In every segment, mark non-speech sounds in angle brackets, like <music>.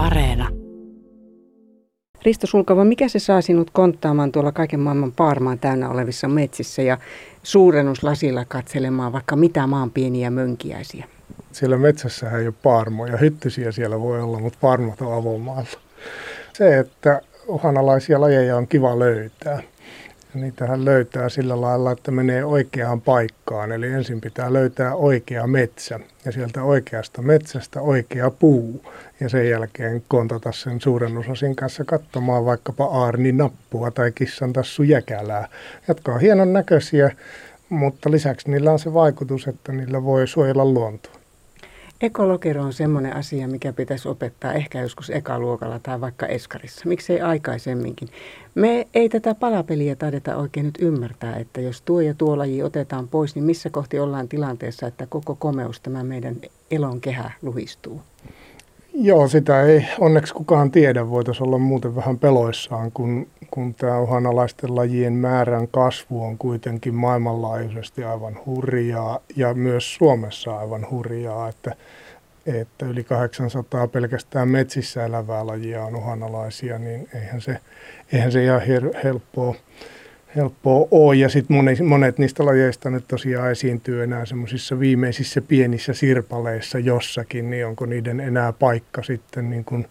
Areena. Risto Sulkava, mikä se saa sinut konttaamaan tuolla kaiken maailman paarmaan täynnä olevissa metsissä ja suurennuslasilla katselemaan vaikka mitä maan pieniä mönkiäisiä? Siellä metsässä ei ole paarmoja. Hyttysiä siellä voi olla, mutta paarmot on avomaalla. Se, että uhanalaisia lajeja on kiva löytää. Ja niitähän löytää sillä lailla, että menee oikeaan paikkaan. Eli ensin pitää löytää oikea metsä ja sieltä oikeasta metsästä oikea puu. Ja sen jälkeen kontata sen suurennusosin kanssa katsomaan vaikkapa aarni nappua tai kissan tassu jäkälää, jotka on hienon näköisiä, mutta lisäksi niillä on se vaikutus, että niillä voi suojella luontoa. Ekologero on semmoinen asia, mikä pitäisi opettaa ehkä joskus ekaluokalla tai vaikka eskarissa. Miksei aikaisemminkin. Me ei tätä palapeliä taideta oikein nyt ymmärtää, että jos tuo ja tuo laji otetaan pois, niin missä kohti ollaan tilanteessa, että koko komeus tämä meidän elon kehä luhistuu? Joo, sitä ei onneksi kukaan tiedä. Voitaisiin olla muuten vähän peloissaan, kun, kun tämä uhanalaisten lajien määrän kasvu on kuitenkin maailmanlaajuisesti aivan hurjaa ja myös Suomessa aivan hurjaa, että, että yli 800 pelkästään metsissä elävää lajia on uhanalaisia, niin eihän se, eihän se ihan helppoa helppoa ole. Ja sitten monet, monet niistä lajeista nyt tosiaan esiintyy enää semmoisissa viimeisissä pienissä sirpaleissa jossakin, niin onko niiden enää paikka sitten, niin kun,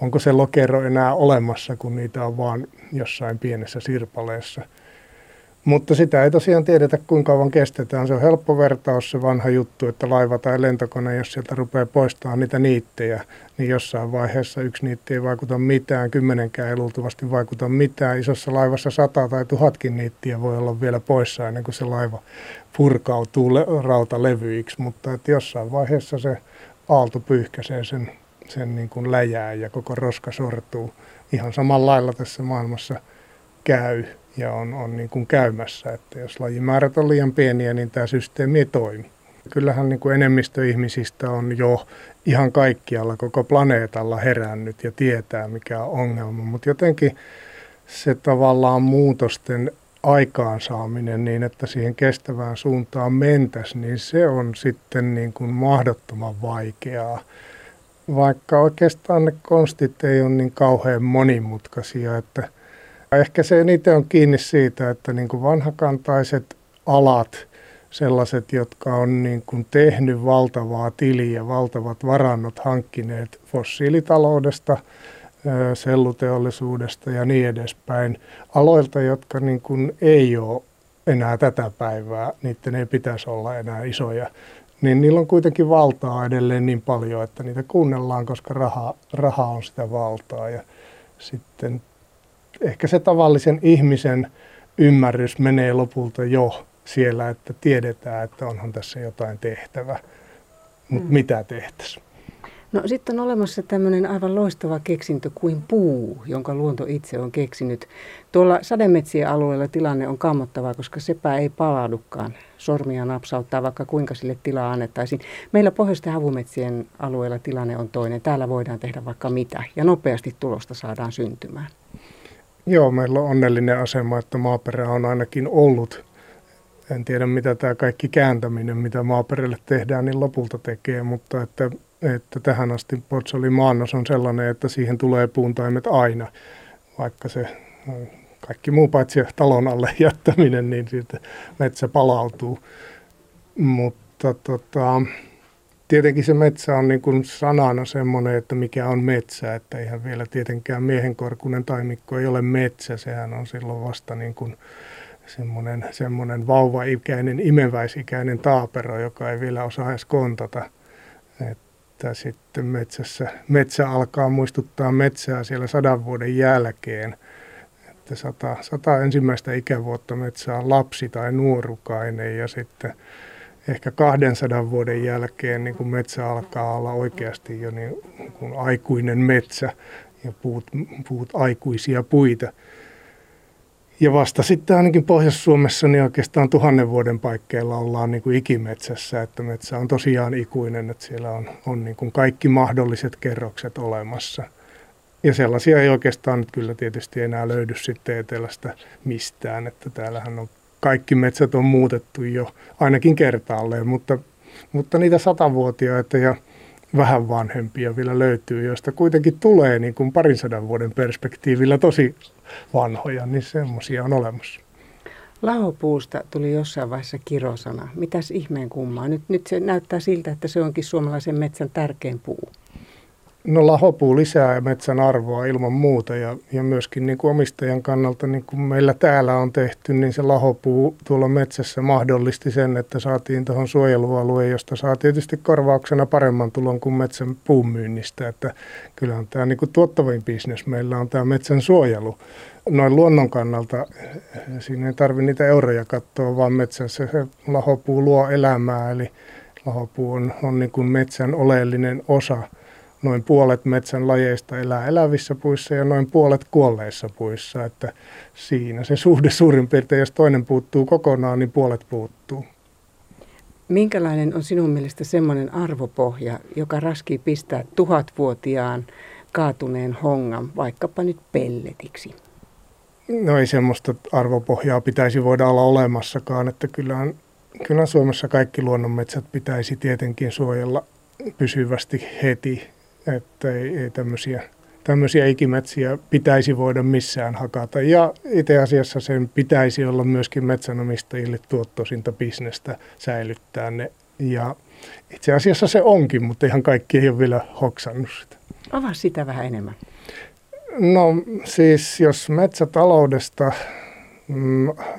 onko se lokero enää olemassa, kun niitä on vaan jossain pienessä sirpaleessa – mutta sitä ei tosiaan tiedetä, kuinka kauan kestetään. Se on helppo vertaus se vanha juttu, että laiva tai lentokone, jos sieltä rupeaa poistamaan niitä niittejä, niin jossain vaiheessa yksi niitti ei vaikuta mitään, kymmenenkään ei luultavasti vaikuta mitään. Isossa laivassa sata tai tuhatkin niittiä voi olla vielä poissa ennen kuin se laiva purkautuu le- rautalevyiksi, mutta että jossain vaiheessa se aalto pyyhkäisee sen, sen niin kuin läjää ja koko roska sortuu. Ihan samalla lailla tässä maailmassa käy ja on, on niin kuin käymässä, että jos lajimäärät on liian pieniä, niin tämä systeemi ei toimi. Kyllähän niin kuin enemmistö ihmisistä on jo ihan kaikkialla koko planeetalla herännyt ja tietää mikä on ongelma, mutta jotenkin se tavallaan muutosten aikaansaaminen niin, että siihen kestävään suuntaan mentäisiin, niin se on sitten niin kuin mahdottoman vaikeaa. Vaikka oikeastaan ne konstit ei ole niin kauhean monimutkaisia, että Ehkä se eniten on kiinni siitä, että niin kuin vanhakantaiset alat, sellaiset, jotka on niin kuin tehnyt valtavaa tiliä, valtavat varannot hankkineet fossiilitaloudesta, selluteollisuudesta ja niin edespäin, aloilta, jotka niin kuin ei ole enää tätä päivää, niiden ei pitäisi olla enää isoja, niin niillä on kuitenkin valtaa edelleen niin paljon, että niitä kuunnellaan, koska raha, raha on sitä valtaa. Ja sitten ehkä se tavallisen ihmisen ymmärrys menee lopulta jo siellä, että tiedetään, että onhan tässä jotain tehtävä, mutta mm. mitä tehtäisiin? No sitten on olemassa tämmöinen aivan loistava keksintö kuin puu, jonka luonto itse on keksinyt. Tuolla sademetsien alueella tilanne on kammottava, koska sepä ei palaudukaan. Sormia napsauttaa, vaikka kuinka sille tilaa annettaisiin. Meillä pohjoisten havumetsien alueella tilanne on toinen. Täällä voidaan tehdä vaikka mitä ja nopeasti tulosta saadaan syntymään. Joo, meillä on onnellinen asema, että maaperä on ainakin ollut. En tiedä, mitä tämä kaikki kääntäminen, mitä maaperälle tehdään, niin lopulta tekee, mutta että, että tähän asti Potsoli maannos on sellainen, että siihen tulee puuntaimet aina, vaikka se kaikki muu paitsi talon alle <laughs> jättäminen, niin siitä metsä palautuu. Mutta tota, tietenkin se metsä on niin kuin sanana semmoinen, että mikä on metsä, että eihän vielä tietenkään miehenkorkunen taimikko ei ole metsä, sehän on silloin vasta niin kuin semmoinen, semmoinen vauvaikäinen, imeväisikäinen taapero, joka ei vielä osaa edes kontata. Että sitten metsässä, metsä alkaa muistuttaa metsää siellä sadan vuoden jälkeen, että sata, sata ensimmäistä ikävuotta metsä on lapsi tai nuorukainen ja sitten ehkä 200 vuoden jälkeen niin kun metsä alkaa olla oikeasti jo niin kun aikuinen metsä ja puut, puut aikuisia puita. Ja vasta sitten ainakin Pohjois-Suomessa niin oikeastaan tuhannen vuoden paikkeilla ollaan niin kuin ikimetsässä, että metsä on tosiaan ikuinen, että siellä on, on niin kuin kaikki mahdolliset kerrokset olemassa. Ja sellaisia ei oikeastaan nyt kyllä tietysti enää löydy sitten etelästä mistään, että täällähän on kaikki metsät on muutettu jo ainakin kertaalleen, mutta, mutta niitä satavuotiaita ja vähän vanhempia vielä löytyy, joista kuitenkin tulee niin kuin parin sadan vuoden perspektiivillä tosi vanhoja, niin semmoisia on olemassa. Lahopuusta tuli jossain vaiheessa kirosana. Mitäs ihmeen kummaa? Nyt, nyt se näyttää siltä, että se onkin suomalaisen metsän tärkein puu. No lahopuu lisää metsän arvoa ilman muuta ja, ja myöskin niin kuin omistajan kannalta, niin kuin meillä täällä on tehty, niin se lahopuu tuolla metsässä mahdollisti sen, että saatiin tuohon suojelualueen, josta saa tietysti korvauksena paremman tulon kuin metsän puun myynnistä. Että kyllähän tämä niin kuin tuottavin bisnes meillä on tämä metsän suojelu. Noin luonnon kannalta siinä ei tarvitse niitä euroja katsoa, vaan metsässä se lahopuu luo elämää, eli lahopuu on, on niin kuin metsän oleellinen osa – noin puolet metsän lajeista elää elävissä puissa ja noin puolet kuolleissa puissa. Että siinä se suhde suurin piirtein, jos toinen puuttuu kokonaan, niin puolet puuttuu. Minkälainen on sinun mielestä semmoinen arvopohja, joka raskii pistää tuhatvuotiaan kaatuneen hongan vaikkapa nyt pelletiksi? No ei semmoista arvopohjaa pitäisi voida olla olemassakaan, että kyllähän, kyllähän Suomessa kaikki luonnonmetsät pitäisi tietenkin suojella pysyvästi heti että ei, ei tämmöisiä, tämmöisiä ikimetsiä pitäisi voida missään hakata. Ja itse asiassa sen pitäisi olla myöskin metsänomistajille tuottoisinta bisnestä säilyttää ne. Ja itse asiassa se onkin, mutta ihan kaikki ei ole vielä hoksannut sitä. Avaa sitä vähän enemmän. No siis jos metsätaloudesta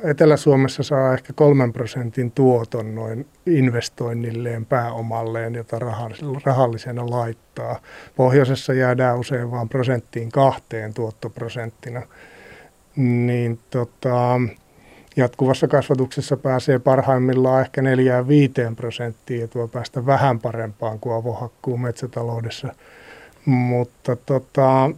Etelä-Suomessa saa ehkä kolmen prosentin tuoton noin investoinnilleen, pääomalleen, jota rahallisena laittaa. Pohjoisessa jäädään usein vain prosenttiin kahteen tuottoprosenttina. Niin tota, jatkuvassa kasvatuksessa pääsee parhaimmillaan ehkä 4-5 prosenttiin ja tuo päästä vähän parempaan kuin avohakkuun metsätaloudessa. Mutta tota,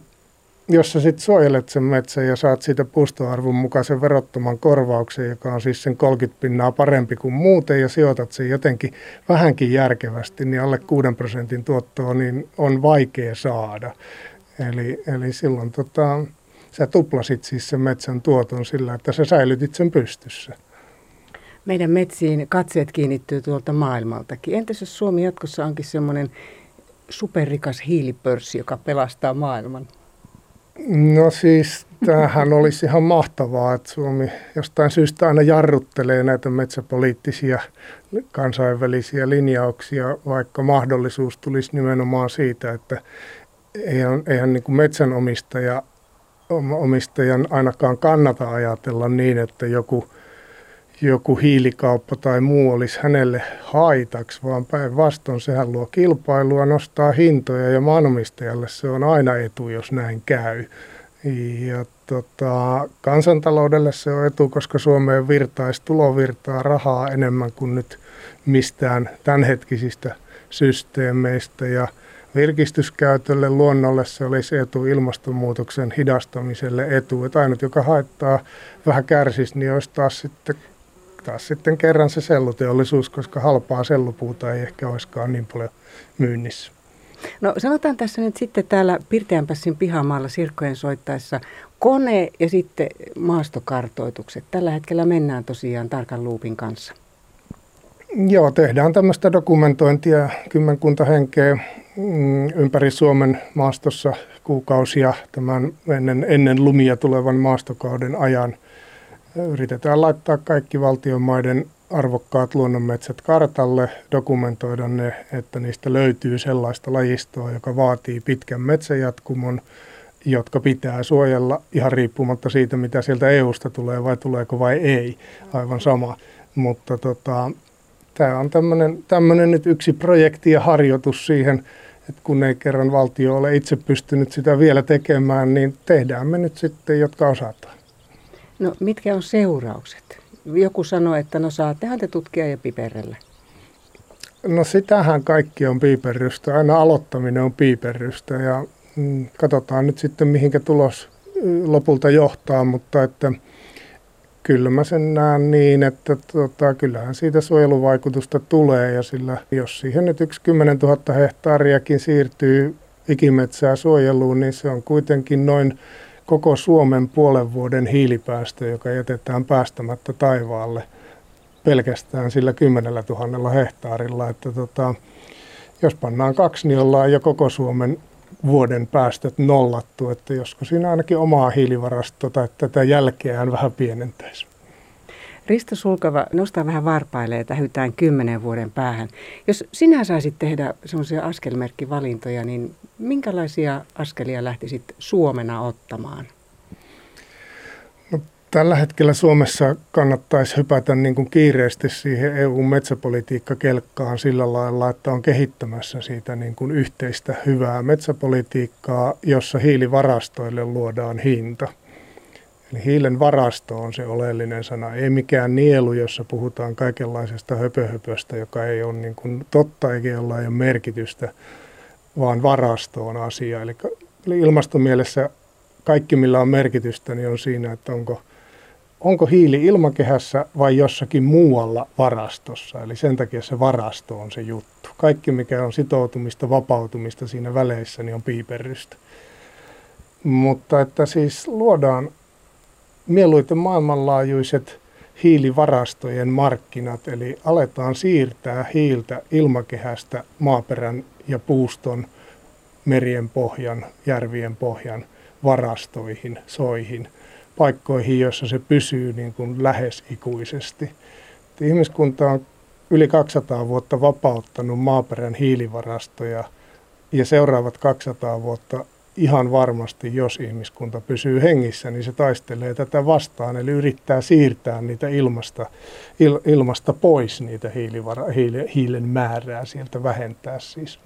jos sä sitten suojelet sen metsän ja saat siitä puustoarvon mukaisen verottoman korvauksen, joka on siis sen 30 pinnaa parempi kuin muuten, ja sijoitat sen jotenkin vähänkin järkevästi, niin alle 6 prosentin tuottoa niin on vaikea saada. Eli, eli silloin tota, sä tuplasit siis sen metsän tuoton sillä, että sä säilytit sen pystyssä. Meidän metsiin katseet kiinnittyy tuolta maailmaltakin. Entäs jos Suomi jatkossa onkin semmoinen superrikas hiilipörssi, joka pelastaa maailman? No siis tämähän olisi ihan mahtavaa, että Suomi jostain syystä aina jarruttelee näitä metsäpoliittisia kansainvälisiä linjauksia, vaikka mahdollisuus tulisi nimenomaan siitä, että eihän, eihän niin metsänomistaja omistajan ainakaan kannata ajatella niin, että joku – joku hiilikauppa tai muu olisi hänelle haitaksi, vaan päinvastoin sehän luo kilpailua, nostaa hintoja ja maanomistajalle se on aina etu, jos näin käy. Ja tota, kansantaloudelle se on etu, koska Suomeen virtaisi tulovirtaa rahaa enemmän kuin nyt mistään tämänhetkisistä systeemeistä. Ja virkistyskäytölle, luonnolle se olisi etu, ilmastonmuutoksen hidastamiselle etu. Että ainut, joka haittaa vähän kärsisi, niin olisi taas sitten taas sitten kerran se selluteollisuus, koska halpaa sellupuuta ei ehkä olisikaan niin paljon myynnissä. No sanotaan tässä nyt sitten täällä Pirteänpässin pihamaalla sirkkojen soittaessa kone ja sitten maastokartoitukset. Tällä hetkellä mennään tosiaan tarkan luupin kanssa. Joo, tehdään tämmöistä dokumentointia kymmenkunta henkeä mm, ympäri Suomen maastossa kuukausia tämän ennen, ennen lumia tulevan maastokauden ajan – yritetään laittaa kaikki valtionmaiden arvokkaat luonnonmetsät kartalle, dokumentoida ne, että niistä löytyy sellaista lajistoa, joka vaatii pitkän metsäjatkumon, jotka pitää suojella ihan riippumatta siitä, mitä sieltä EUsta tulee vai tuleeko vai ei, aivan sama. Mutta tota, tämä on tämmöinen nyt yksi projekti ja harjoitus siihen, että kun ei kerran valtio ole itse pystynyt sitä vielä tekemään, niin tehdään me nyt sitten, jotka osataan. No mitkä on seuraukset? Joku sanoi, että no saattehan te tutkia ja piperellä. No sitähän kaikki on piiperrystä. Aina aloittaminen on piiperrystä ja mm, katsotaan nyt sitten mihinkä tulos lopulta johtaa, mutta että kyllä mä sen näen niin, että tota, kyllähän siitä suojeluvaikutusta tulee ja sillä jos siihen nyt yksi 10 000 hehtaariakin siirtyy ikimetsää suojeluun, niin se on kuitenkin noin koko Suomen puolen vuoden hiilipäästö, joka jätetään päästämättä taivaalle pelkästään sillä kymmenellä tuhannella hehtaarilla. Että tota, jos pannaan kaksi, niin ollaan jo koko Suomen vuoden päästöt nollattu, että josko siinä ainakin omaa hiilivarastoa tai tätä jälkeään vähän pienentäisi. Risto Sulkava nostaa vähän varpaille ja tähytään kymmenen vuoden päähän. Jos sinä saisit tehdä sellaisia askelmerkkivalintoja, niin minkälaisia askelia lähtisit Suomena ottamaan? No, tällä hetkellä Suomessa kannattaisi hypätä niin kuin kiireesti siihen EU-metsäpolitiikkakelkkaan sillä lailla, että on kehittämässä siitä niin kuin yhteistä hyvää metsäpolitiikkaa, jossa hiilivarastoille luodaan hinta – Eli hiilen varasto on se oleellinen sana, ei mikään nielu, jossa puhutaan kaikenlaisesta höpöhöpöstä, joka ei ole niin kuin totta eikä jolla ei ole merkitystä, vaan varasto on asia. Eli ilmastomielessä kaikki, millä on merkitystä, niin on siinä, että onko, onko hiili ilmakehässä vai jossakin muualla varastossa. Eli sen takia se varasto on se juttu. Kaikki, mikä on sitoutumista, vapautumista siinä väleissä, niin on piiperrystä. Mutta että siis luodaan mieluiten maailmanlaajuiset hiilivarastojen markkinat, eli aletaan siirtää hiiltä ilmakehästä maaperän ja puuston, merien pohjan, järvien pohjan varastoihin, soihin, paikkoihin, joissa se pysyy niin kuin lähes ikuisesti. Ihmiskunta on yli 200 vuotta vapauttanut maaperän hiilivarastoja ja seuraavat 200 vuotta ihan varmasti, jos ihmiskunta pysyy hengissä, niin se taistelee tätä vastaan, eli yrittää siirtää niitä ilmasta, il, ilmasta pois niitä hiilivara, hiile, hiilen määrää, sieltä vähentää siis.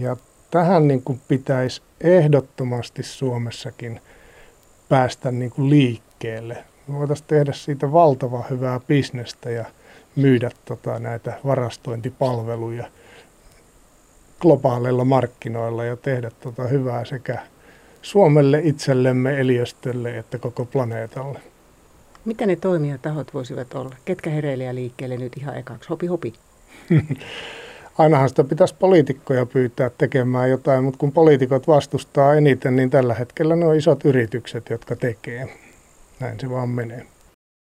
Ja tähän niin kuin pitäisi ehdottomasti Suomessakin päästä niin kuin liikkeelle. Me voitaisiin tehdä siitä valtava hyvää bisnestä ja myydä tota näitä varastointipalveluja – globaaleilla markkinoilla ja tehdä tuota hyvää sekä Suomelle itsellemme, eliöstölle että koko planeetalle. Mitä ne toimijatahot voisivat olla? Ketkä hereille liikkeelle nyt ihan ekaksi? Hopi hopi. <laughs> Ainahan sitä pitäisi poliitikkoja pyytää tekemään jotain, mutta kun poliitikot vastustaa eniten, niin tällä hetkellä ne on isot yritykset, jotka tekee. Näin se vaan menee.